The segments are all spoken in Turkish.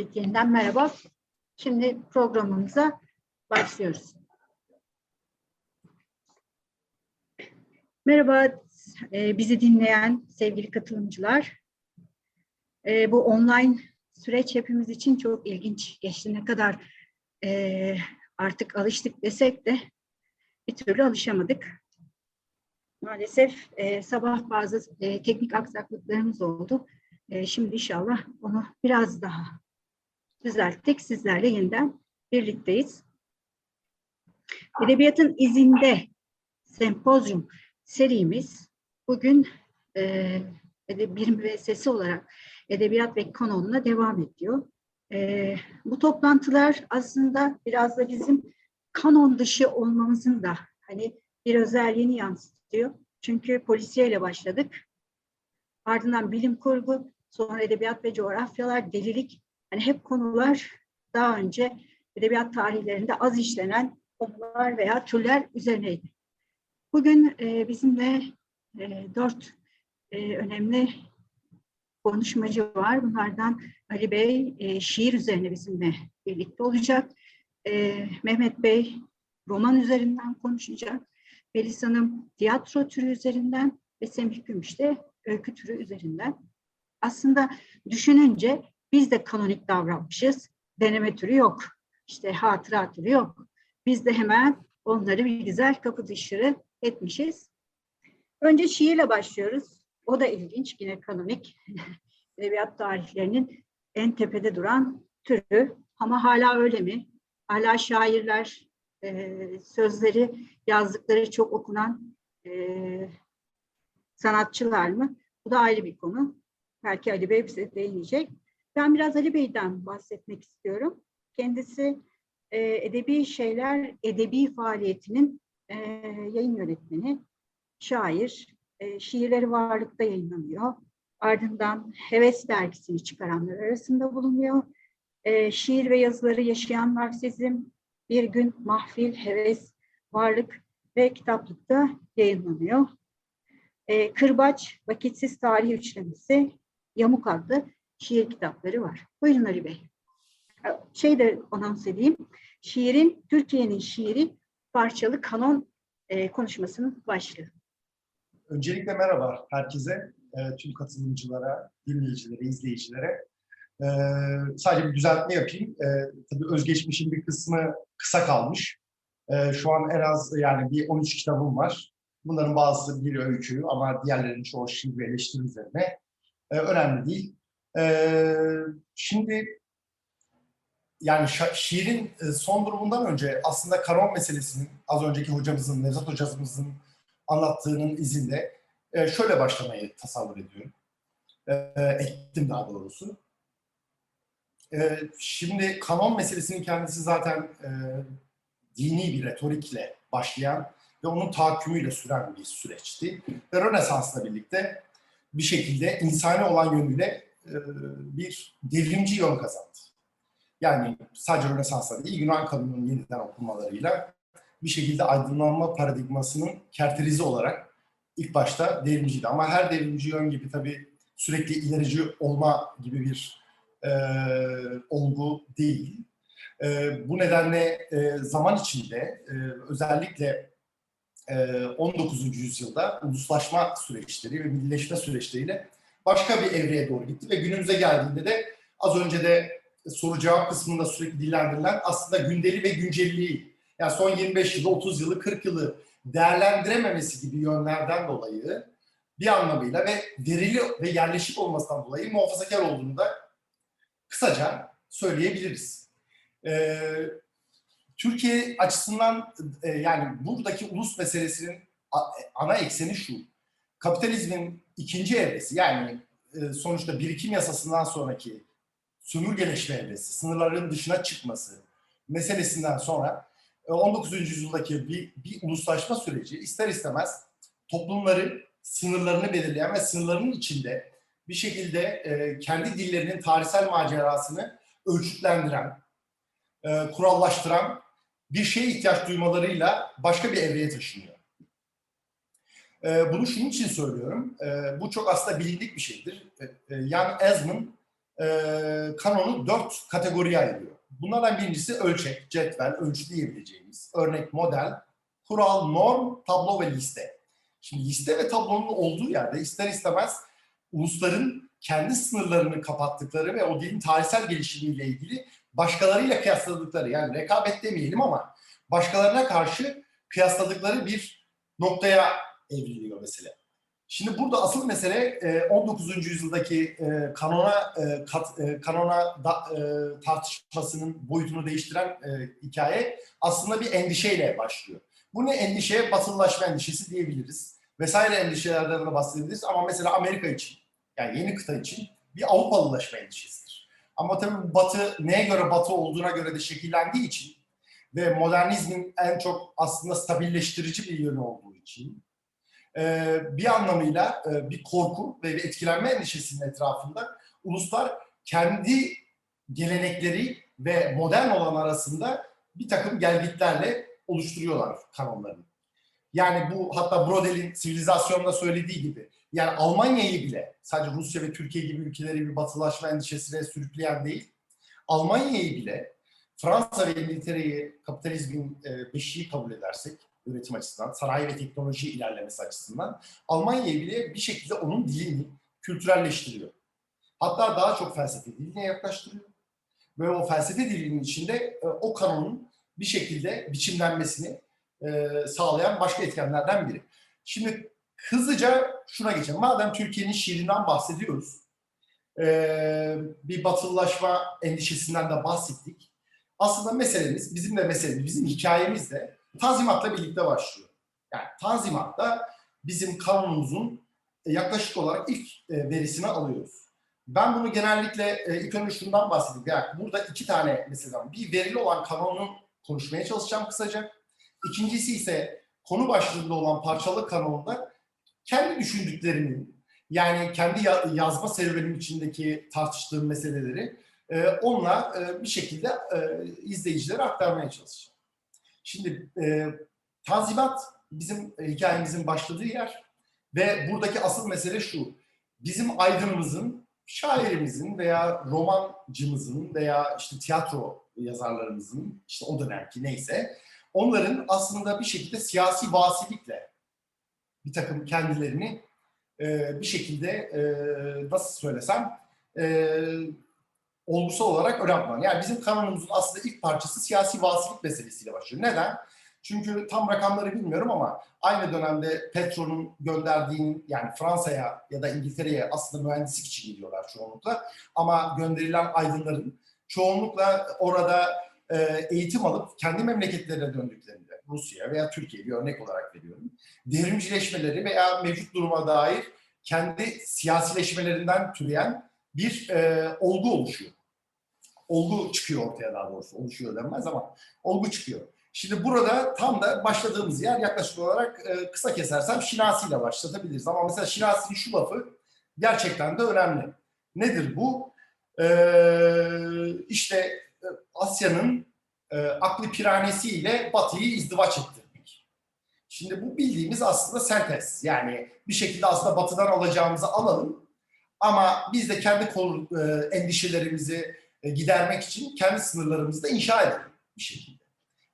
Evet, yeniden merhaba. Şimdi programımıza başlıyoruz. Merhaba, e, bizi dinleyen sevgili katılımcılar. E, bu online süreç hepimiz için çok ilginç geçti. Ne kadar e, artık alıştık desek de bir türlü alışamadık. Maalesef e, sabah bazı e, teknik aksaklıklarımız oldu. E, şimdi inşallah onu biraz daha düzelttik. Sizlerle yeniden birlikteyiz. Edebiyatın izinde sempozyum serimiz bugün e, bir müessese olarak edebiyat ve kanonuna devam ediyor. E, bu toplantılar aslında biraz da bizim kanon dışı olmamızın da hani bir özelliğini yansıtıyor. Çünkü polisiyeyle başladık. Ardından bilim kurgu, sonra edebiyat ve coğrafyalar, delilik. Hani hep konular daha önce edebiyat tarihlerinde az işlenen konular veya türler üzerineydi. Bugün e, bizimle e, dört e, önemli konuşmacı var. Bunlardan Ali Bey e, şiir üzerine bizimle birlikte olacak. E, Mehmet Bey roman üzerinden konuşacak. Melis Hanım tiyatro türü üzerinden ve Semih Gümüş de öykü türü üzerinden. Aslında düşününce biz de kanonik davranmışız. Deneme türü yok. İşte hatıra türü yok. Biz de hemen onları bir güzel kapı dışarı etmişiz. Önce şiirle başlıyoruz. O da ilginç. Yine kanonik. Edebiyat tarihlerinin en tepede duran türü. Ama hala öyle mi? Hala şairler e, sözleri, yazdıkları çok okunan e, sanatçılar mı? Bu da ayrı bir konu. Belki Ali Bey bize değinecek. Ben biraz Ali Bey'den bahsetmek istiyorum. Kendisi e, Edebi Şeyler Edebi Faaliyeti'nin e, yayın yönetmeni, şair. E, şiirleri varlıkta yayınlanıyor. Ardından Heves dergisini çıkaranlar arasında bulunuyor. E, şiir ve yazıları Yaşayan Marksizm, Bir Gün Mahfil, Heves, Varlık ve kitaplıkta yayınlanıyor. E, Kırbaç, Vakitsiz Tarih Üçlemesi, Yamuk adlı şiir kitapları var. Buyurun Ali Bey. Şey de anons edeyim. Şiirin, Türkiye'nin şiiri parçalı kanon e, konuşmasının başlığı. Öncelikle merhaba herkese, e, tüm katılımcılara, dinleyicilere, izleyicilere. E, sadece bir düzeltme yapayım. E, tabii özgeçmişin bir kısmı kısa kalmış. E, şu an en az yani bir 13 kitabım var. Bunların bazısı bir öykü ama diğerlerinin çoğu şiir ve eleştiri üzerine. E, önemli değil. E, şimdi yani şiirin son durumundan önce aslında kanon meselesinin az önceki hocamızın, Nevzat hocamızın anlattığının izinde şöyle başlamayı tasavvur ediyorum. Ettim daha doğrusu. Şimdi kanon meselesinin kendisi zaten dini bir retorikle başlayan ve onun tahakkümüyle süren bir süreçti. Ve Rönesans'la birlikte bir şekilde insani olan yönüyle bir devrimci yön kazandı. Yani sadece Rönesans'ta değil, Yunan kanunun yeniden okunmalarıyla bir şekilde aydınlanma paradigmasının kerterizi olarak ilk başta devrimciydi. Ama her devrimci yön gibi tabii sürekli ilerici olma gibi bir e, olgu değil. E, bu nedenle e, zaman içinde e, özellikle e, 19. yüzyılda uluslaşma süreçleri ve millileşme süreçleriyle başka bir evreye doğru gitti ve günümüze geldiğinde de az önce de soru cevap kısmında sürekli dillendirilen aslında gündeli ve güncelliği yani son 25 yılı, 30 yılı, 40 yılı değerlendirememesi gibi yönlerden dolayı bir anlamıyla ve verili ve yerleşik olmasından dolayı muhafazakar olduğunu da kısaca söyleyebiliriz. Ee, Türkiye açısından e, yani buradaki ulus meselesinin ana ekseni şu. Kapitalizmin ikinci evresi yani e, sonuçta birikim yasasından sonraki sömürgeleşme evresi, sınırların dışına çıkması meselesinden sonra 19. yüzyıldaki bir, bir uluslaşma süreci ister istemez toplumları sınırlarını belirleyen ve sınırlarının içinde bir şekilde e, kendi dillerinin tarihsel macerasını ölçütlendiren, e, kurallaştıran bir şeye ihtiyaç duymalarıyla başka bir evreye taşınıyor. E, bunu şunun için söylüyorum. E, bu çok aslında bilindik bir şeydir. E, e, Jan Esman e, kanonu dört kategoriye ayırıyor. Bunlardan birincisi ölçek, cetvel, ölçü diyebileceğimiz. Örnek model, kural, norm, tablo ve liste. Şimdi liste ve tablonun olduğu yerde ister istemez ulusların kendi sınırlarını kapattıkları ve o dilin tarihsel gelişimiyle ilgili başkalarıyla kıyasladıkları yani rekabet demeyelim ama başkalarına karşı kıyasladıkları bir noktaya evriliyor mesele. Şimdi burada asıl mesele e, 19. yüzyıldaki e, kanona e, kat, e, kanona da, e, tartışmasının boyutunu değiştiren e, hikaye aslında bir endişeyle başlıyor. Bu ne endişe? Batılılaşma endişesi diyebiliriz. Vesaire endişelerden de bahsedebiliriz ama mesela Amerika için yani yeni kıta için bir Avrupalılaşma endişesidir. Ama tabii Batı neye göre Batı olduğuna göre de şekillendiği için ve modernizmin en çok aslında stabilleştirici bir yönü olduğu için e, bir anlamıyla e, bir korku ve bir etkilenme endişesinin etrafında uluslar kendi gelenekleri ve modern olan arasında bir takım gelgitlerle oluşturuyorlar kanonlarını. Yani bu hatta Brodel'in sivilizasyonda söylediği gibi yani Almanya'yı bile sadece Rusya ve Türkiye gibi ülkeleri bir batılaşma endişesine sürükleyen değil, Almanya'yı bile Fransa ve İngiltere'yi kapitalizmin e, beşiği kabul edersek üretim açısından, sanayi ve teknoloji ilerlemesi açısından Almanya'yı bile bir şekilde onun dilini kültürelleştiriyor. Hatta daha çok felsefe diline yaklaştırıyor. Ve o felsefe dilinin içinde e, o kanonun bir şekilde biçimlenmesini e, sağlayan başka etkenlerden biri. Şimdi hızlıca şuna geçelim. Madem Türkiye'nin şiirinden bahsediyoruz, e, bir batılılaşma endişesinden de bahsettik. Aslında meselemiz, bizim de meselemiz, bizim hikayemiz de Tanzimat'la birlikte başlıyor. Yani Tanzimat'ta bizim kanunumuzun yaklaşık olarak ilk e, verisini alıyoruz. Ben bunu genellikle e, ilk önce şundan bahsedeyim. Yani burada iki tane mesela bir verili olan kanunu konuşmaya çalışacağım kısaca. İkincisi ise konu başlığında olan parçalı kanonda kendi düşündüklerimin yani kendi yazma serüvenim içindeki tartıştığım meseleleri e, onunla e, bir şekilde e, izleyicilere aktarmaya çalışacağım. Şimdi e, Tanzimat bizim hikayemizin başladığı yer ve buradaki asıl mesele şu. Bizim aydınımızın, şairimizin veya romancımızın veya işte tiyatro yazarlarımızın işte o dönemki neyse onların aslında bir şekilde siyasi vasilikle bir takım kendilerini e, bir şekilde e, nasıl söylesem e, olgusal olarak öne atman. Yani bizim kanunumuzun aslında ilk parçası siyasi vasilik meselesiyle başlıyor. Neden? Çünkü tam rakamları bilmiyorum ama aynı dönemde Petro'nun gönderdiğin yani Fransa'ya ya da İngiltere'ye aslında mühendislik için gidiyorlar çoğunlukla. Ama gönderilen aydınların çoğunlukla orada e, eğitim alıp kendi memleketlerine döndüklerinde Rusya veya Türkiye bir örnek olarak veriyorum. Devrimcileşmeleri veya mevcut duruma dair kendi siyasileşmelerinden türeyen bir e, olgu oluşuyor. Olgu çıkıyor ortaya daha doğrusu. Oluşuyor denmez ama olgu çıkıyor. Şimdi burada tam da başladığımız yer yaklaşık olarak e, kısa kesersem Şinasi ile başlatabiliriz. Ama mesela Şinasi'nin şu lafı gerçekten de önemli. Nedir bu? Ee, işte e, Asya'nın e, aklı piranesi Batı'yı izdivaç ettirmek. Şimdi bu bildiğimiz aslında sentez. Yani bir şekilde aslında Batı'dan alacağımızı alalım ama biz de kendi konu, e, endişelerimizi e, gidermek için kendi sınırlarımızı da inşa edelim bir şekilde.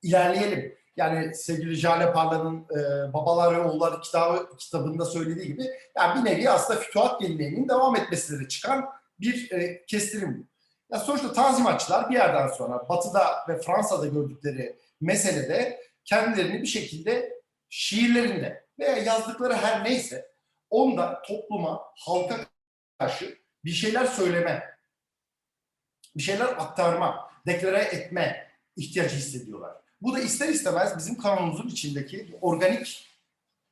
İlerleyelim. Yani sevgili Jale Parla'nın e, Babalar ve Oğullar kitabı, kitabında söylediği gibi yani bir nevi aslında fütuhat geleneğinin devam etmesiyle çıkan bir e, kestirim bu. Ya sonuçta tanzimatçılar bir yerden sonra Batı'da ve Fransa'da gördükleri meselede kendilerini bir şekilde şiirlerinde veya yazdıkları her neyse onda topluma, halka karşı bir şeyler söyleme, bir şeyler aktarma, deklare etme ihtiyacı hissediyorlar. Bu da ister istemez bizim kanonumuzun içindeki organik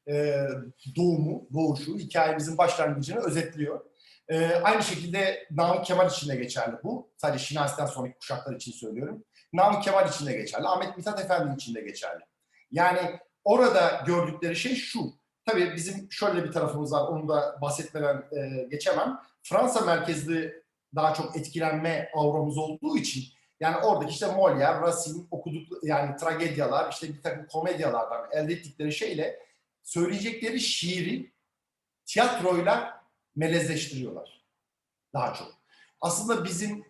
e, doğumu, doğuşu, hikayemizin başlangıcını özetliyor. E, aynı şekilde Namık Kemal için de geçerli bu. Sadece Şinasi'den sonraki kuşaklar için söylüyorum. Namık Kemal için de geçerli. Ahmet Mithat Efendi için de geçerli. Yani orada gördükleri şey şu. Tabii bizim şöyle bir tarafımız var. Onu da bahsetmeden e, geçemem. Fransa merkezli daha çok etkilenme avramız olduğu için yani oradaki işte Molière, Racine okuduk yani tragedyalar, işte bir takım komedyalardan elde ettikleri şeyle söyleyecekleri şiiri tiyatroyla melezleştiriyorlar. Daha çok. aslında bizim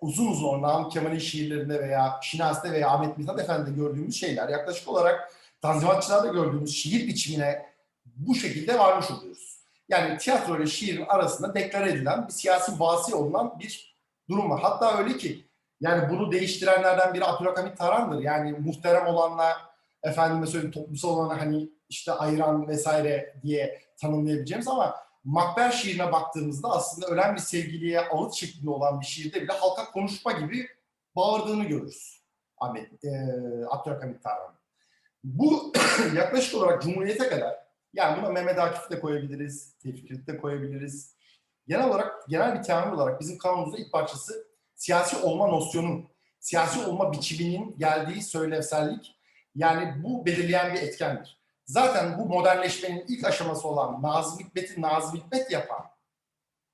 uzun uzun Namık Kemal'in şiirlerinde veya Şinasi'de veya Ahmet Mithat Efendi'de gördüğümüz şeyler yaklaşık olarak Tanzimatçılar'da gördüğümüz şiir biçimine bu şekilde varmış oluyoruz. Yani tiyatro ile şiirin arasında deklare edilen bir siyasi vasi olunan bir durum var. Hatta öyle ki yani bunu değiştirenlerden biri Abdülhamit Taran'dır. Yani muhterem olanla efendime söyleyeyim toplumsal olanı hani işte ayıran vesaire diye tanımlayabileceğimiz ama Makber şiirine baktığımızda aslında ölen bir sevgiliye ağıt şeklinde olan bir şiirde bile halka konuşma gibi bağırdığını görürüz. Ahmet, e, Abdülhamit Tarhan. Bu yaklaşık olarak Cumhuriyet'e kadar yani buna Mehmet Akif'i de koyabiliriz, Tevfik'i de koyabiliriz. Genel olarak, genel bir teamül olarak bizim kanunumuzda ilk parçası siyasi olma nosyonu, siyasi olma biçiminin geldiği söylevsellik yani bu belirleyen bir etkendir. Zaten bu modernleşmenin ilk aşaması olan Nazım Hikmet'i Nazım Hikmet yapan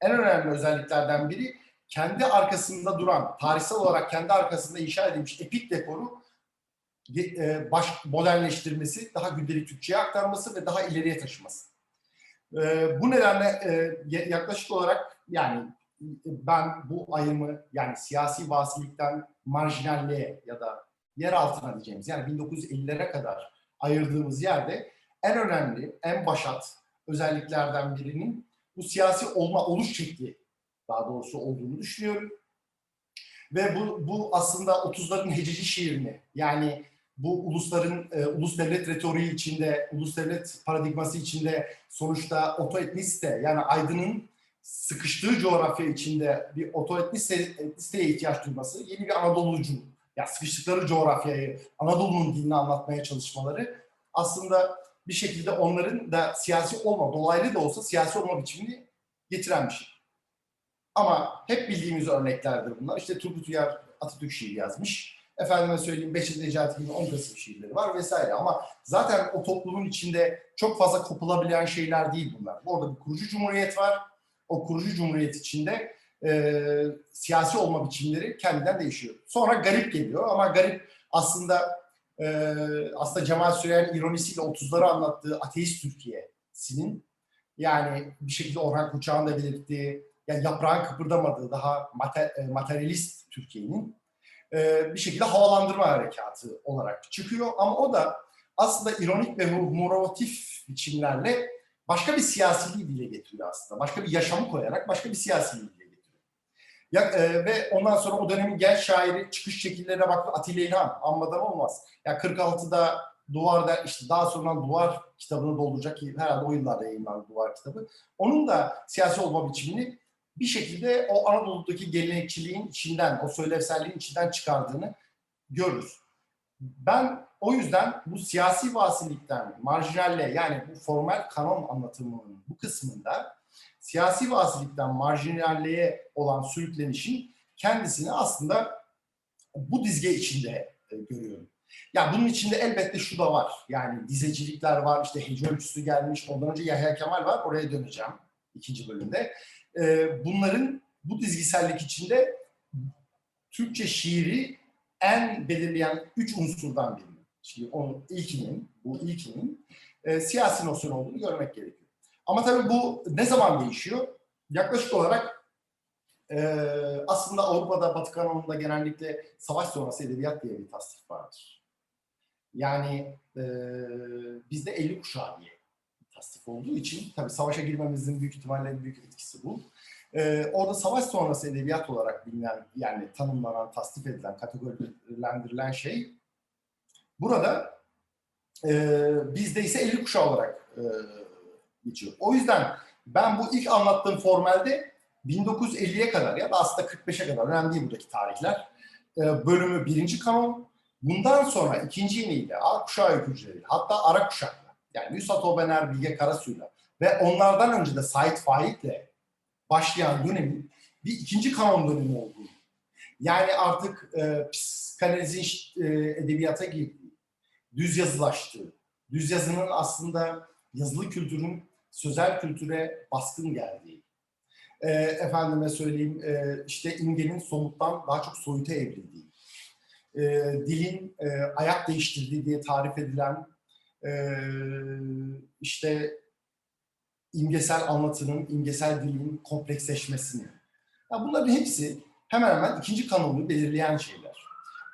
en önemli özelliklerden biri kendi arkasında duran, tarihsel olarak kendi arkasında inşa edilmiş epik dekoru e, baş modernleştirmesi, daha gündelik Türkçe'ye aktarması ve daha ileriye taşıması. E, bu nedenle e, yaklaşık olarak yani ben bu ayrımı yani siyasi vasilikten marjinalliğe ya da yer altına diyeceğimiz yani 1950'lere kadar ayırdığımız yerde en önemli, en başat özelliklerden birinin bu siyasi olma oluş şekli daha doğrusu olduğunu düşünüyorum. Ve bu, bu aslında 30'ların hececi şiirini yani bu ulusların e, ulus devlet retoriği içinde, ulus devlet paradigması içinde sonuçta otoetniste yani aydının sıkıştığı coğrafya içinde bir otoetnisteye ihtiyaç duyması, yeni bir Anadolucu, ya sıkıştıkları coğrafyayı, Anadolu'nun dilini anlatmaya çalışmaları aslında bir şekilde onların da siyasi olma, dolaylı da olsa siyasi olma biçimini getiren bir şey. Ama hep bildiğimiz örneklerdir bunlar. İşte Turgut Uyar Atatürk şiiri yazmış. Efendime söyleyeyim Beşir Necati gibi 10 Kasım şiirleri var vesaire. Ama zaten o toplumun içinde çok fazla kopulabilen şeyler değil bunlar. Orada bir kurucu cumhuriyet var. O kurucu cumhuriyet içinde e, siyasi olma biçimleri kendinden değişiyor. Sonra garip geliyor ama garip aslında e, aslında Cemal Süreyya'nın ironisiyle 30'ları anlattığı ateist Türkiye'sinin yani bir şekilde Orhan Kuçağ'ın da belirttiği yani yaprağın kıpırdamadığı daha mater, e, materyalist Türkiye'nin e, bir şekilde havalandırma harekatı olarak çıkıyor. Ama o da aslında ironik ve humoratif biçimlerle başka bir siyasiliği dile getiriyor aslında. Başka bir yaşamı koyarak başka bir siyasiliği dile getiriyor. Ya, e, ve ondan sonra o dönemin genç şairi çıkış şekillerine baktı Atilla İlhan anmadan olmaz. Ya 46'da Duvar'da işte daha sonra Duvar kitabını dolduracak ki herhalde o yıllarda yayınlandı Duvar kitabı. Onun da siyasi olma biçimini bir şekilde o Anadolu'daki gelenekçiliğin içinden, o söylevselliğin içinden çıkardığını görürüz. Ben o yüzden bu siyasi vasilikten marjinalle yani bu formal kanon anlatımının bu kısmında siyasi vasilikten marjinalliğe olan sürüklenişin kendisini aslında bu dizge içinde e, görüyorum. Ya bunun içinde elbette şu da var. Yani dizecilikler var, işte hece ölçüsü gelmiş. Ondan önce Yahya Kemal var. Oraya döneceğim ikinci bölümde. Ee, bunların bu dizgisellik içinde Türkçe şiiri en belirleyen üç unsurdan biri. Şimdi onun ilkinin, bu ilkinin e, siyasi nosyon olduğunu görmek gerekiyor. Ama tabii bu ne zaman değişiyor? Yaklaşık olarak e, aslında Avrupa'da, Batı kanonunda genellikle savaş sonrası edebiyat diye bir tasnif vardır. Yani e, bizde 50 kuşağı diye tasnif olduğu için tabii savaşa girmemizin büyük ihtimalle büyük etkisi bu. Ee, orada savaş sonrası edebiyat olarak bilinen yani tanımlanan, tasnif edilen, kategorilendirilen şey burada e, bizde ise 50 kuşağı olarak e, geçiyor. O yüzden ben bu ilk anlattığım formalde 1950'ye kadar ya da aslında 45'e kadar önemli değil buradaki tarihler. E, bölümü birinci kanon. Bundan sonra ikinci yeniyle A kuşağı öykücüleri hatta ara kuşakla yani Yusat Obener, Bilge Karasu'yla ve onlardan önce de Sait Faik'le başlayan dönemin bir ikinci kanon dönemi olduğunu. Yani artık e, psikanalizin e, edebiyata girdiği, düz yazılaştığı, düz yazının aslında yazılı kültürün sözel kültüre baskın geldiği, e, efendime söyleyeyim e, işte imgenin somuttan daha çok soyuta evrildiği, e, dilin e, ayak değiştirdiği diye tarif edilen e, işte imgesel anlatının, imgesel dilin kompleksleşmesini, Ya bunların hepsi hemen hemen ikinci kanunu belirleyen şeyler.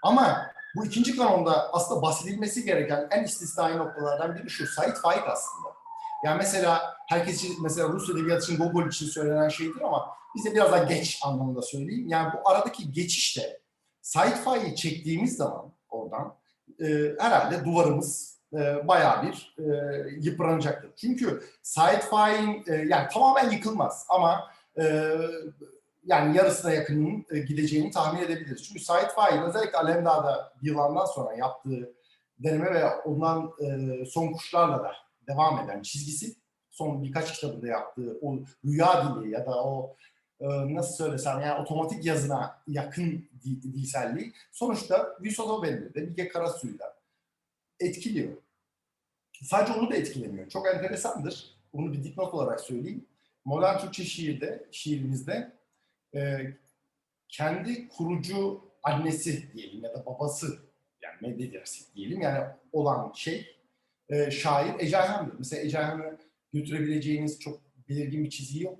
Ama bu ikinci kanonda aslında bahsedilmesi gereken en istisnai noktalardan biri şu. Said Faik aslında. Yani mesela herkes için, mesela Rus edebiyatı için Gogol için söylenen şeydir ama bize biraz daha geç anlamında söyleyeyim. Yani bu aradaki geçişte Said Faik'i çektiğimiz zaman oradan e, herhalde duvarımız e, bayağı bir e, yıpranacaktır. Çünkü Said Faik'in e, yani tamamen yıkılmaz ama e, yani yarısına yakınının e, gideceğini tahmin edebiliriz. Çünkü Said Faik'in özellikle Alemdağ'da yılandan sonra yaptığı deneme ve ondan e, son kuşlarla da devam eden çizgisi son birkaç kitabında yaptığı o rüya dili ya da o e, nasıl söylesem yani otomatik yazına yakın di- dilselliği sonuçta Bey'de de Bilge Karasu'yla etkiliyor. Sadece onu da etkilemiyor. Çok enteresandır. Bunu bir dipnot olarak söyleyeyim. Modern Türkçe şiirde, şiirimizde e, kendi kurucu annesi diyelim ya da babası yani medya dersek diyelim yani olan şey e, şair Ece Ayhan'dır. Mesela Ece Ayhan'ı götürebileceğiniz çok belirgin bir çizgi yok.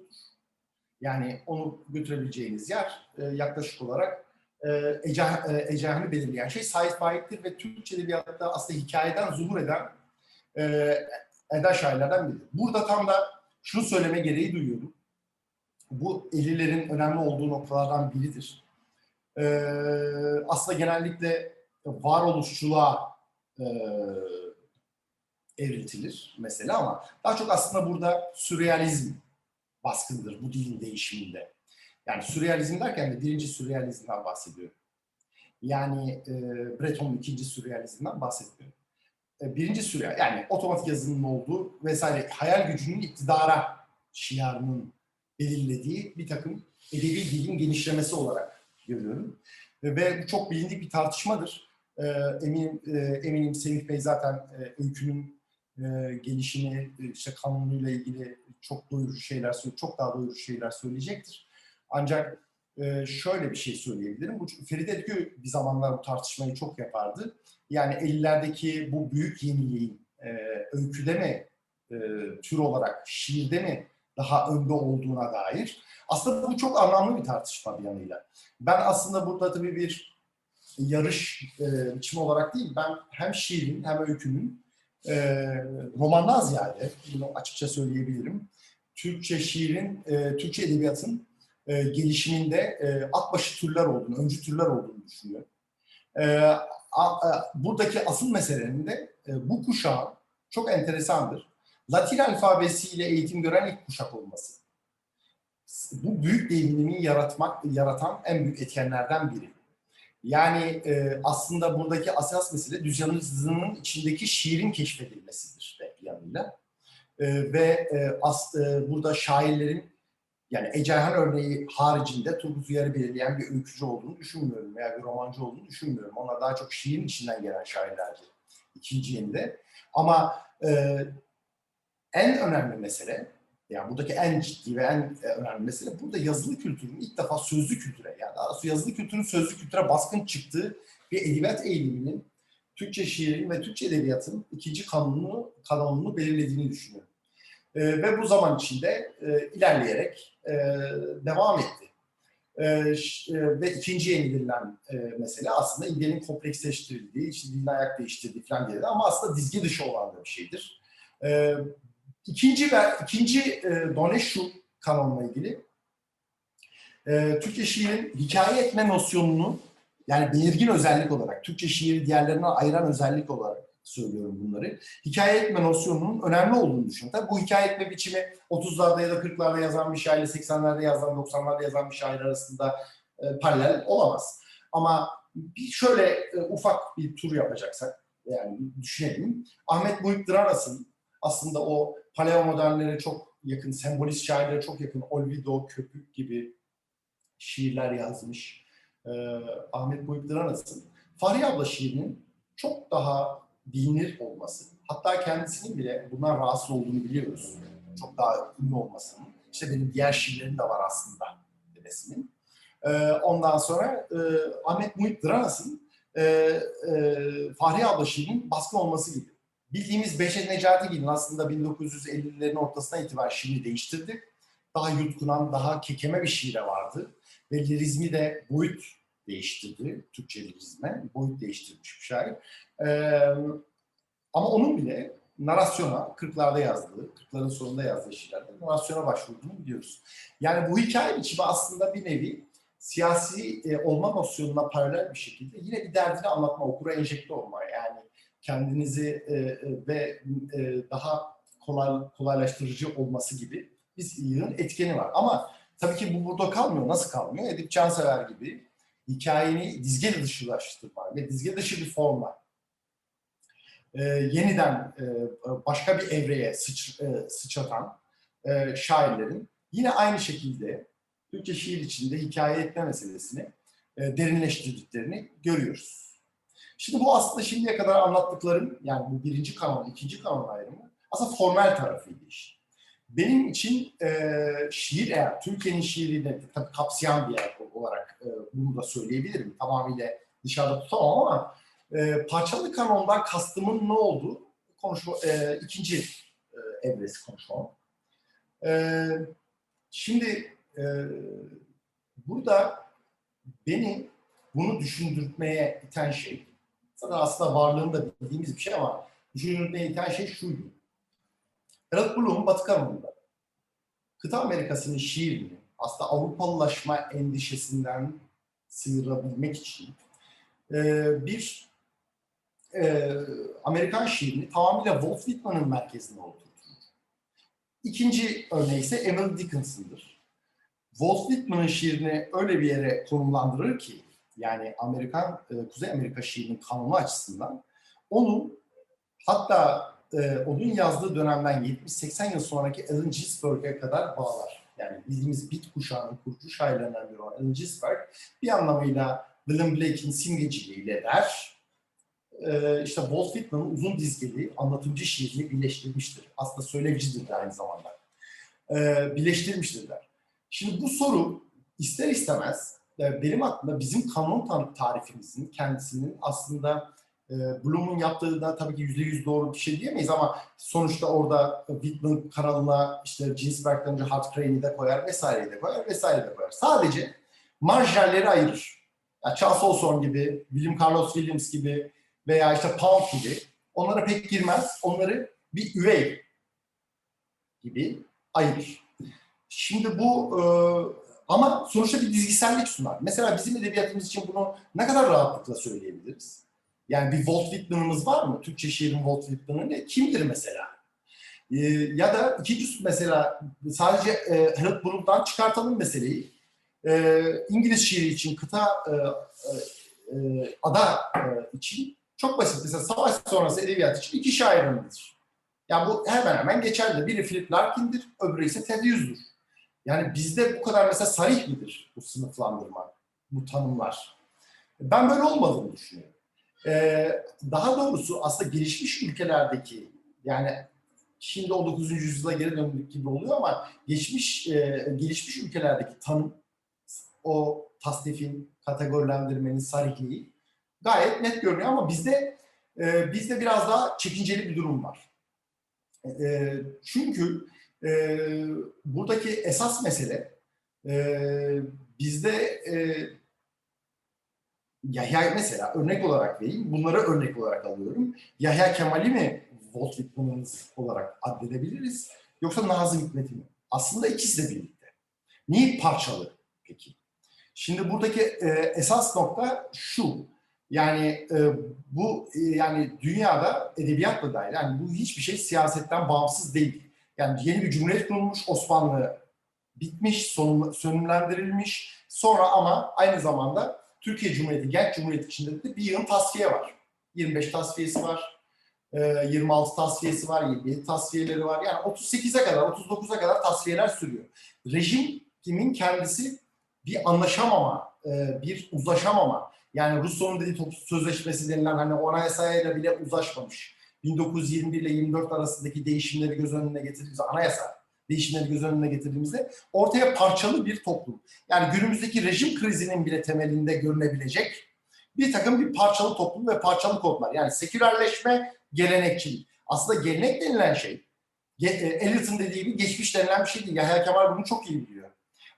Yani onu götürebileceğiniz yer e, yaklaşık olarak e, Ece, e, Ece belirleyen şey Said Faik'tir ve Türkçe edebiyatta aslında hikayeden zuhur eden e, eda şairlerden biri. Burada tam da şunu söyleme gereği duyuyorum. Bu 50'lerin önemli olduğu noktalardan biridir. E, aslında genellikle varoluşçuluğa e, evriltilir mesela ama daha çok aslında burada sürrealizm baskındır bu dilin değişiminde. Yani sürrealizm derken de birinci sürrealizmden bahsediyorum. Yani e, Breton'un ikinci sürrealizmden bahsetmiyorum. E, birinci sürreal yani otomatik yazının olduğu vesaire hayal gücünün iktidara şiarının belirlediği bir takım edebi dilin genişlemesi olarak görüyorum. Ve, bu çok bilindik bir tartışmadır. E, eminim, e, eminim Semih Bey zaten öykünün gelişini, işte kanunuyla ilgili çok doyurucu şeyler, çok daha doyurucu şeyler söyleyecektir. Ancak e, şöyle bir şey söyleyebilirim. Bu Feride Edgü bir zamanlar bu tartışmayı çok yapardı. Yani 50'lerdeki bu büyük yeniliğin e, öyküde mi, e, tür olarak şiirde mi daha önde olduğuna dair. Aslında bu çok anlamlı bir tartışma bir yanıyla. Ben aslında burada tabii bir yarış e, biçimi olarak değil, ben hem şiirin hem öykünün e, romandan ziyade, bunu açıkça söyleyebilirim, Türkçe şiirin, e, Türkçe edebiyatın e, gelişiminde e, atbaşı türler olduğunu, öncü türler olduğunu düşünüyorum. E, buradaki asıl meselenin de e, bu kuşağın çok enteresandır. Latin alfabesiyle eğitim gören ilk kuşak olması. Bu büyük devinimi yaratmak, yaratan en büyük etkenlerden biri. Yani e, aslında buradaki asas mesele düz yazının içindeki şiirin keşfedilmesidir bir yanıyla. E, ve e, as, e, burada şairlerin yani Ece Ayhan örneği haricinde Turgut Uyar'ı belirleyen bir öykücü olduğunu düşünmüyorum veya bir romancı olduğunu düşünmüyorum. Onlar daha çok şiirin içinden gelen şairlerdi ikinci yenide. Ama e, en önemli mesele, yani buradaki en ciddi ve en e, önemli mesele burada yazılı kültürün ilk defa sözlü kültüre, yani daha yazılı kültürün sözlü kültüre baskın çıktığı bir edebiyat eğiliminin Türkçe şiirin ve Türkçe edebiyatın ikinci kanununu, kanununu belirlediğini düşünüyorum. E, ve bu zaman içinde e, ilerleyerek e, devam etti. E, e, ve ikinci yenililen e, mesele aslında İngilizcenin kompleksleştirildiği, işte dilin ayak değiştirdiği falan diye ama aslında dizgi dışı olan da bir şeydir. E, ikinci ikinci e, Doneşu kanonla ilgili e, Türkçe şiirin hikaye etme nosyonunu yani belirgin özellik olarak Türkçe şiiri diğerlerinden ayıran özellik olarak söylüyorum bunları. Hikaye etme nosyonunun önemli olduğunu düşünüyorum. Tabii bu hikaye etme biçimi 30'larda ya da 40'larda yazan bir şairle 80'lerde yazan, 90'larda yazan bir şair arasında e, paralel olamaz. Ama bir şöyle e, ufak bir tur yapacaksak yani düşünelim. Ahmet Muhit Dranas'ın aslında o paleomodernlere çok yakın, sembolist şairlere çok yakın Olvido, Köpük gibi şiirler yazmış. Ee, Ahmet Muhit Dranas'ın Fahriye abla şiirinin çok daha bilinir olması, hatta kendisinin bile bundan rahatsız olduğunu biliyoruz. Çok daha ünlü olmasının. İşte benim diğer şiirlerim de var aslında dedesinin. Ee, ondan sonra e, Ahmet Muhit Dranas'ın e, e, Fahriye abla şiirinin baskın olması gibi. Bildiğimiz Beşer Necatigil'in aslında 1950'lerin ortasına itibaren şiiri değiştirdi. Daha yutkunan, daha kekeme bir şiire vardı. ve lirizmi de boyut değiştirdi. Türkçe lirizme boyut değiştirmiş bir şair. Ee, ama onun bile narasyona, 40'larda yazdığı, 40'ların sonunda yazdığı şiirlerde narasyona başvurduğunu biliyoruz. Yani bu hikaye biçimi aslında bir nevi siyasi e, olma nosyonuna paralel bir şekilde yine bir derdini anlatma, okura enjekte olma. Yani kendinizi e, e, ve e, daha kolay, kolaylaştırıcı olması gibi bir yığın etkeni var. Ama tabii ki bu burada kalmıyor. Nasıl kalmıyor? Edip Cansever gibi hikayeni dizge dışılaştırma ve dizge dışı bir forma e, yeniden e, başka bir evreye sıç, e, sıçratan e, şairlerin yine aynı şekilde Türkçe şiir içinde hikaye etme meselesini e, derinleştirdiklerini görüyoruz. Şimdi bu aslında şimdiye kadar anlattıklarım, yani bu birinci kanon, ikinci kanon ayrımı aslında formel tarafıydı iş. Benim için e, şiir eğer Türkiye'nin şiirini tabii kapsayan bir yer olarak e, bunu da söyleyebilirim. Tamamıyla dışarıda tutamam ama e, parçalı kanondan kastımın ne olduğu konuşma, e, ikinci e, evresi konuşmam. E, şimdi e, burada beni bunu düşündürtmeye iten şey, zaten aslında varlığında bildiğimiz bir şey ama düşündürtmeye iten şey şuydu. Harold Bloom Batı kanonunda kıta Amerikası'nın şiirini aslında Avrupalılaşma endişesinden sıyırabilmek için e, bir e, Amerikan şiirini tamamıyla Walt Whitman'ın merkezine oturtur. İkinci örneği ise Emily Dickinson'dır. Walt Whitman'ın şiirini öyle bir yere konumlandırır ki yani Amerikan, e, Kuzey Amerika şiirinin kanunu açısından onu hatta e, onun yazdığı dönemden 70-80 yıl sonraki Allen Ginsberg'e kadar bağlar. Yani bildiğimiz bit kuşağının kurucu şairlerinden biri olan Allen Ginsberg bir anlamıyla William Blake'in simgeciliğiyle der, e, işte Walt Whitman'ın uzun dizgeli anlatımcı şiirini birleştirmiştir. Aslında söylevcidir de aynı zamanda. E, birleştirmiştir der. Şimdi bu soru ister istemez e, benim aklımda bizim kanon tarifimizin kendisinin aslında e, Bloom'un yaptığı da tabii ki yüzde yüz doğru bir şey diyemeyiz ama sonuçta orada Whitman kanalına işte Ginsberg'den önce Hart Crane'i de koyar vesaireyi de koyar vesaire de koyar. Sadece marjinalleri ayırır. Yani Charles Olson gibi, William Carlos Williams gibi veya işte Pound gibi onlara pek girmez. Onları bir üvey gibi ayırır. Şimdi bu e, ama sonuçta bir dizgisellik sunar. Mesela bizim edebiyatımız için bunu ne kadar rahatlıkla söyleyebiliriz? Yani bir Walt Whitman'ımız var mı? Türkçe şiirin Walt Whitman'ı ne? Kimdir mesela? Ee, ya da ikinci mesela sadece e, Harold Bloom'dan çıkartalım meseleyi. Ee, İngiliz şiiri için kıta e, e, ada e, için çok basit. Mesela savaş sonrası edebiyat için iki şair. Yani bu hemen hemen geçerli. Biri Philip Larkin'dir, öbürü ise Ted Hughes'dur. Yani bizde bu kadar mesela sarih midir bu sınıflandırma, bu tanımlar? Ben böyle olmadığını düşünüyorum. Ee, daha doğrusu aslında gelişmiş ülkelerdeki yani şimdi 19. yüzyıla geri döndük gibi oluyor ama geçmiş e, gelişmiş ülkelerdeki tanım o tasnifin, kategorilendirmenin sarihliği gayet net görünüyor ama bizde e, bizde biraz daha çekinceli bir durum var. E, çünkü e, buradaki esas mesele e, bizde e, Yahya mesela örnek olarak vereyim. Bunları örnek olarak alıyorum. Yahya Kemal'i mi Walt Whitman'ımız olarak addedebiliriz? Yoksa Nazım Hikmet'i mi? Aslında ikisi de birlikte. Niye parçalı peki? Şimdi buradaki e, esas nokta şu. Yani e, bu e, yani dünyada edebiyatla dahil yani bu hiçbir şey siyasetten bağımsız değil. Yani yeni bir cumhuriyet kurulmuş Osmanlı bitmiş, sonum, sönümlendirilmiş. Sonra ama aynı zamanda Türkiye Cumhuriyeti, Genç Cumhuriyeti içinde de bir yığın tasfiye var. 25 tasfiyesi var, 26 e, tasfiyesi var, 27 tasfiyeleri var. Yani 38'e kadar, 39'a kadar tasfiyeler sürüyor. Rejim kimin kendisi bir anlaşamama, e, bir uzlaşamama. Yani Rusya'nın dediği toplu sözleşmesi denilen hani anayasayla bile uzlaşmamış. 1921 ile 24 arasındaki değişimleri göz önüne getirdiğimiz anayasa değişimleri göz önüne getirdiğimizde ortaya parçalı bir toplum. Yani günümüzdeki rejim krizinin bile temelinde görünebilecek bir takım bir parçalı toplum ve parçalı kodlar. Yani sekülerleşme, gelenekçilik. Aslında gelenek denilen şey, e, Eliot'un dediği gibi geçmiş denilen bir şey değil. Yahya Kemal bunu çok iyi biliyor.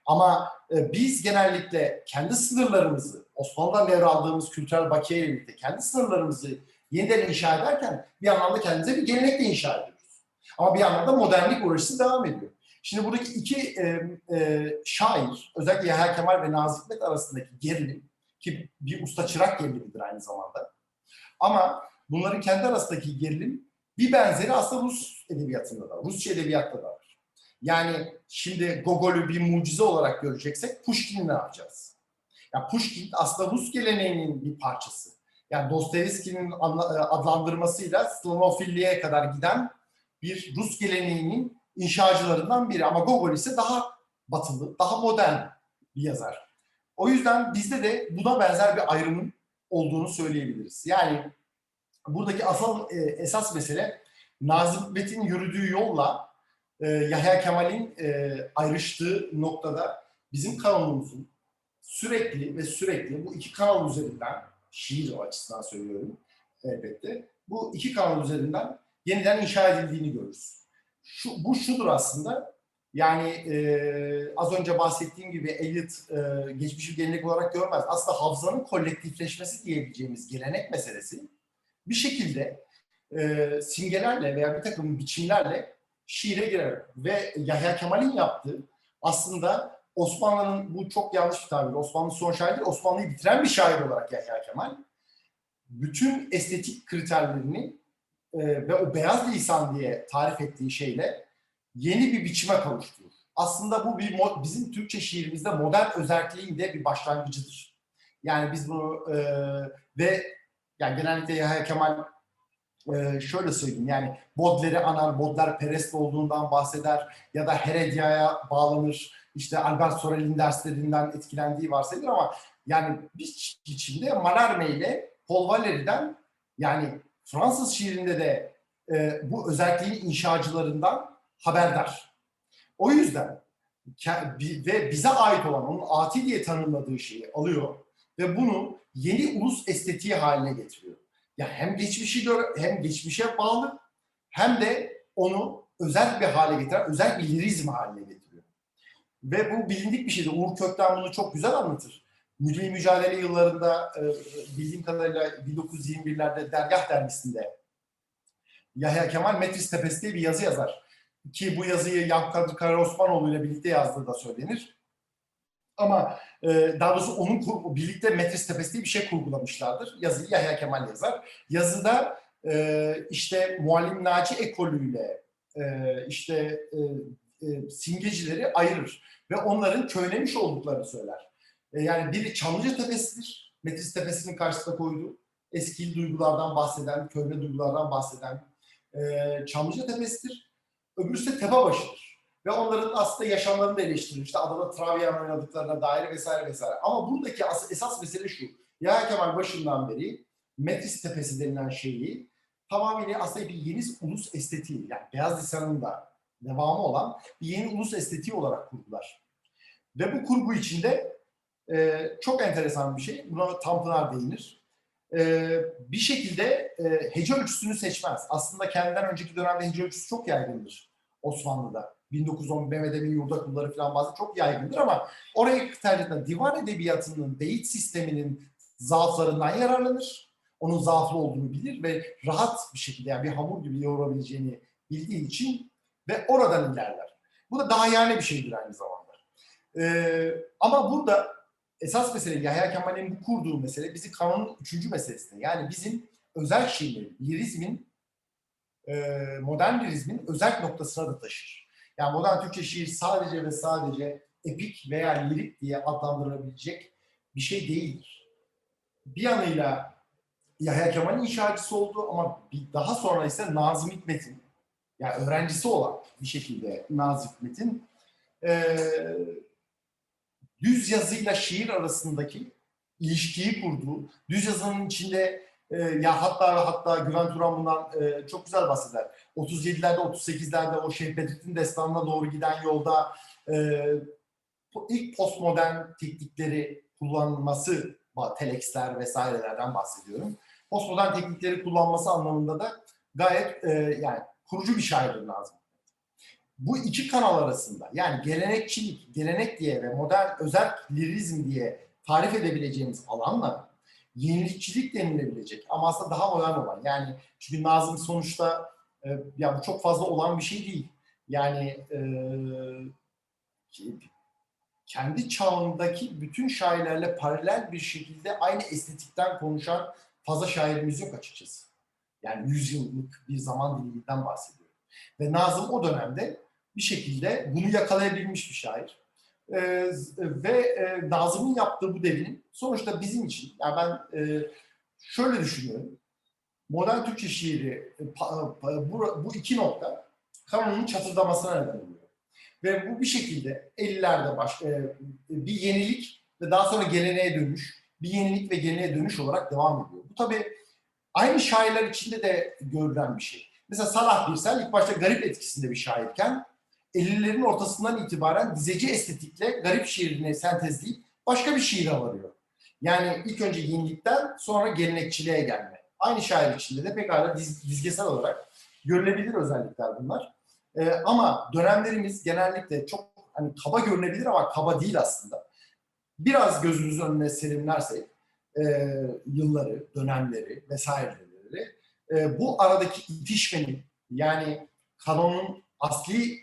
Ama e, biz genellikle kendi sınırlarımızı, Osmanlı'dan devraldığımız kültürel bakiye birlikte kendi sınırlarımızı yeniden inşa ederken bir anlamda kendimize bir gelenek de inşa ediyoruz. Ama bir anlamda modernlik uğraşısı devam ediyor. Şimdi buradaki iki e, e, şair, özellikle Yahya Kemal ve Nazım Hikmet arasındaki gerilim, ki bir usta çırak gerilimidir aynı zamanda. Ama bunların kendi arasındaki gerilim bir benzeri aslında Rus edebiyatında da, Rusça edebiyatta da var. Yani şimdi Gogol'ü bir mucize olarak göreceksek Pushkin'i ne yapacağız? Ya Pushkin aslında Rus geleneğinin bir parçası. Yani Dostoyevski'nin adlandırmasıyla Slavofilliğe kadar giden bir Rus geleneğinin inşacılarından biri. Ama Gogol ise daha batılı, daha modern bir yazar. O yüzden bizde de buna benzer bir ayrımın olduğunu söyleyebiliriz. Yani buradaki asıl e, esas mesele Nazım Hikmet'in yürüdüğü yolla e, Yahya Kemal'in e, ayrıştığı noktada bizim kanalımızın sürekli ve sürekli bu iki kanal üzerinden şiir açısından söylüyorum elbette. Bu iki kanal üzerinden yeniden inşa edildiğini görürüz. Şu, bu şudur aslında. Yani e, az önce bahsettiğim gibi Eliot e, geçmişi gelenek olarak görmez. Aslında hafızanın kolektifleşmesi diyebileceğimiz gelenek meselesi bir şekilde e, simgelerle veya bir takım biçimlerle şiire girer. Ve Yahya Kemal'in yaptığı aslında Osmanlı'nın bu çok yanlış bir tabir. Osmanlı son şair değil, Osmanlı'yı bitiren bir şair olarak Yahya Kemal bütün estetik kriterlerini e, ve o beyaz lisan diye tarif ettiği şeyle yeni bir biçime kavuşturur. Aslında bu bir bizim Türkçe şiirimizde modern özelliğin de bir başlangıcıdır. Yani biz bunu e, ve yani genellikle Yahya Kemal e, şöyle söyleyeyim yani Baudelaire'i anar, Baudelaire Perest olduğundan bahseder ya da Heredia'ya bağlanır. İşte Albert Sorel'in derslerinden etkilendiği varsayılır ama yani bir biçimde Mallarmé ile Paul Valéry'den yani Fransız şiirinde de e, bu özelliğin inşacılarından haberdar. O yüzden ve bize ait olan onun ati diye tanımladığı şeyi alıyor ve bunu yeni ulus estetiği haline getiriyor. Yani hem geçmişi hem geçmişe bağlı hem de onu özel bir hale getiren, özel bir lirizm haline getiriyor. Ve bu bilindik bir şeydir. Uğur Kökten bunu çok güzel anlatır. Milli mücadele yıllarında e, bildiğim kadarıyla 1921'lerde Dergah dergisinde Yahya Kemal Metris Tepesi diye bir yazı yazar. Ki bu yazıyı Yankı Kara Osmanoğlu ile birlikte yazdığı da söylenir. Ama e, daha doğrusu onun kur, birlikte Metris Tepesi diye bir şey kurgulamışlardır. Yazıyı Yahya Kemal yazar. Yazıda e, işte Muallim Naci ekolüyle e, işte e, e, simgecileri ayırır. Ve onların köylemiş olduklarını söyler. E, yani biri Çamlıca Tepesi'dir. Metris Tepesi'nin karşısına koyduğu. Eski duygulardan bahseden, köyne duygulardan bahseden e, Çamlıca Tepesi'dir. Öbürüsü de Tepebaşı'dır ve onların aslında yaşamlarını da eleştirir. İşte adada Travian oynadıklarına dair vesaire vesaire. Ama buradaki esas mesele şu. Yahya Kemal başından beri Metris Tepesi denilen şeyi tamamıyla aslında bir yeni ulus estetiği yani Beyaz Lisan'ın da devamı olan bir yeni ulus estetiği olarak kurdular. Ve bu kurgu içinde e, çok enteresan bir şey. Buna Tanpınar değinir. E, bir şekilde e, hece ölçüsünü seçmez. Aslında kendinden önceki dönemde hece ölçüsü çok yaygındır Osmanlı'da. 1910 Mehmet Emin yurda kulları falan bazı çok yaygındır ama oraya tercih divan edebiyatının beyit sisteminin zaaflarından yararlanır. Onun zaaflı olduğunu bilir ve rahat bir şekilde yani bir hamur gibi yoğurabileceğini bildiği için ve oradan ilerler. Bu da daha yani bir şeydir aynı zamanda. Ee, ama burada esas mesele Yahya Kemal'in bu kurduğu mesele bizi kanunun üçüncü meselesine. Yani bizim özel şiirin, lirizmin, e, modern lirizmin özel noktasına da taşır. Yani modern Türkçe şiir sadece ve sadece epik veya lirik diye adlandırılabilecek bir şey değildir. Bir yanıyla Yahya Kemal'in inşacısı oldu ama bir daha sonra ise Nazım Hikmet'in yani öğrencisi olan bir şekilde Nazım Hikmet'in e, düz yazıyla şiir arasındaki ilişkiyi kurduğu, düz yazının içinde e, ya hatta hatta Güven Turan bundan e, çok güzel bahseder. 37'lerde 38'lerde o Şeyh Bedrettin Destanı'na doğru giden yolda e, ilk postmodern teknikleri kullanması telexler vesairelerden bahsediyorum. Postmodern teknikleri kullanması anlamında da gayet e, yani kurucu bir şairdir lazım. bu iki kanal arasında yani gelenekçilik, gelenek diye ve modern özel lirizm diye tarif edebileceğimiz alanla yenilikçilik denilebilecek ama aslında daha modern olan yani çünkü Nazım sonuçta e, ya bu çok fazla olan bir şey değil. Yani e, kendi çağındaki bütün şairlerle paralel bir şekilde aynı estetikten konuşan fazla şairimiz yok açıkçası. Yani yüzyıllık bir zaman diliminden bahsediyorum. Ve Nazım o dönemde bir şekilde bunu yakalayabilmiş bir şair. Ee, ve e, Nazım'ın yaptığı bu devrim sonuçta bizim için, yani ben e, şöyle düşünüyorum. Modern Türkçe şiiri e, pa- pa- bu, bu iki nokta kanonun çatırdamasına neden oluyor. Ve bu bir şekilde 50'lerde baş, e, bir yenilik ve daha sonra geleneğe dönüş, bir yenilik ve geleneğe dönüş olarak devam ediyor. Bu tabii aynı şairler içinde de görülen bir şey. Mesela Salah Birsel ilk başta garip etkisinde bir şairken 50'lerin ortasından itibaren dizeci estetikle garip şiirini sentezleyip başka bir şiire varıyor. Yani ilk önce yenilikten sonra gelenekçiliğe gelme. Aynı şair içinde de pekala diz, dizgesel olarak görülebilir özellikler bunlar. Ee, ama dönemlerimiz genellikle çok hani kaba görünebilir ama kaba değil aslında. Biraz gözümüzün önüne serimlersek e, yılları, dönemleri vesaireleri e, bu aradaki itişmenin yani kanonun asli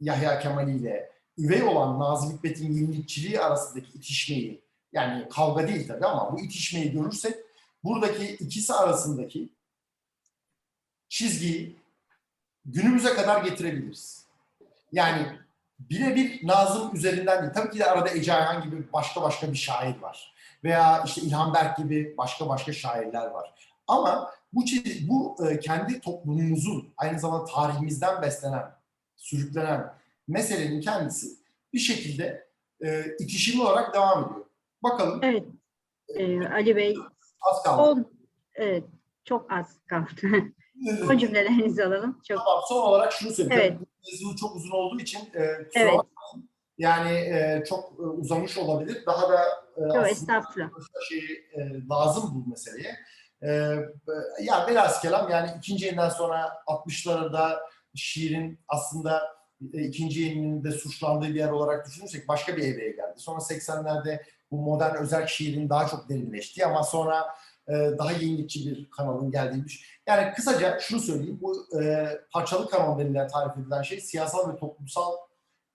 Yahya Kemal ile üvey olan Nazım Hikmet'in yenilikçiliği arasındaki itişmeyi yani kavga değil tabii ama bu itişmeyi görürsek buradaki ikisi arasındaki çizgiyi günümüze kadar getirebiliriz. Yani birebir Nazım üzerinden değil. Tabii ki de arada Ece Ayhan gibi başka başka bir şair var. Veya işte İlhan Berk gibi başka başka şairler var. Ama bu bu e, kendi toplumumuzun aynı zamanda tarihimizden beslenen, sürüklenen meselenin kendisi bir şekilde e, itişimli olarak devam ediyor. Bakalım Evet. Ee, Ali Bey az kaldı. son evet çok az kaldı. o cümlelerinizi alalım. Çok Tamam, son olarak şunu söyleyeyim. Evet. Bu çok uzun olduğu için e, kusura Evet. bakmayın. Yani e, çok e, uzamış olabilir. Daha da e, çok aslında estağfurullah. şey e, lazım bu meseleye. E, ya biraz kelam yani ikinci yeninden sonra 60'larda şiirin aslında e, ikinci yeninin de suçlandığı bir yer olarak düşünürsek başka bir evreye geldi. Sonra 80'lerde bu modern özel şiirin daha çok derinleştiği ama sonra e, daha yenilikçi bir kanalın geldiği bir şey. Yani kısaca şunu söyleyeyim. Bu e, parçalı kanon denilen tarif edilen şey siyasal ve toplumsal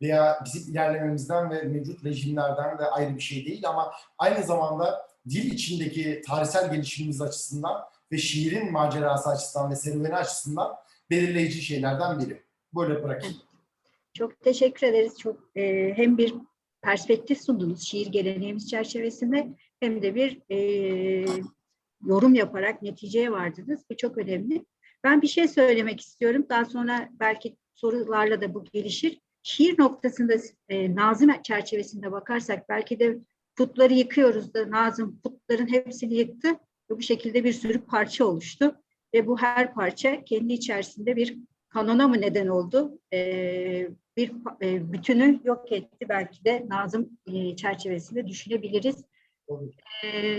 veya bizim ilerlememizden ve mevcut rejimlerden de ayrı bir şey değil ama aynı zamanda dil içindeki tarihsel gelişimimiz açısından ve şiirin macerası açısından ve serüveni açısından belirleyici şeylerden biri. Böyle bırakayım. Çok teşekkür ederiz. Çok e, hem bir perspektif sundunuz şiir geleneğimiz çerçevesinde hem de bir e, yorum yaparak neticeye vardınız. Bu çok önemli. Ben bir şey söylemek istiyorum. Daha sonra belki sorularla da bu gelişir. Şiir noktasında e, Nazım çerçevesinde bakarsak belki de putları yıkıyoruz da Nazım putların hepsini yıktı ve bu şekilde bir sürü parça oluştu. Ve bu her parça kendi içerisinde bir kanona mı neden oldu? Ee, bir e, bütünü yok etti belki de Nazım e, çerçevesinde düşünebiliriz. Ee,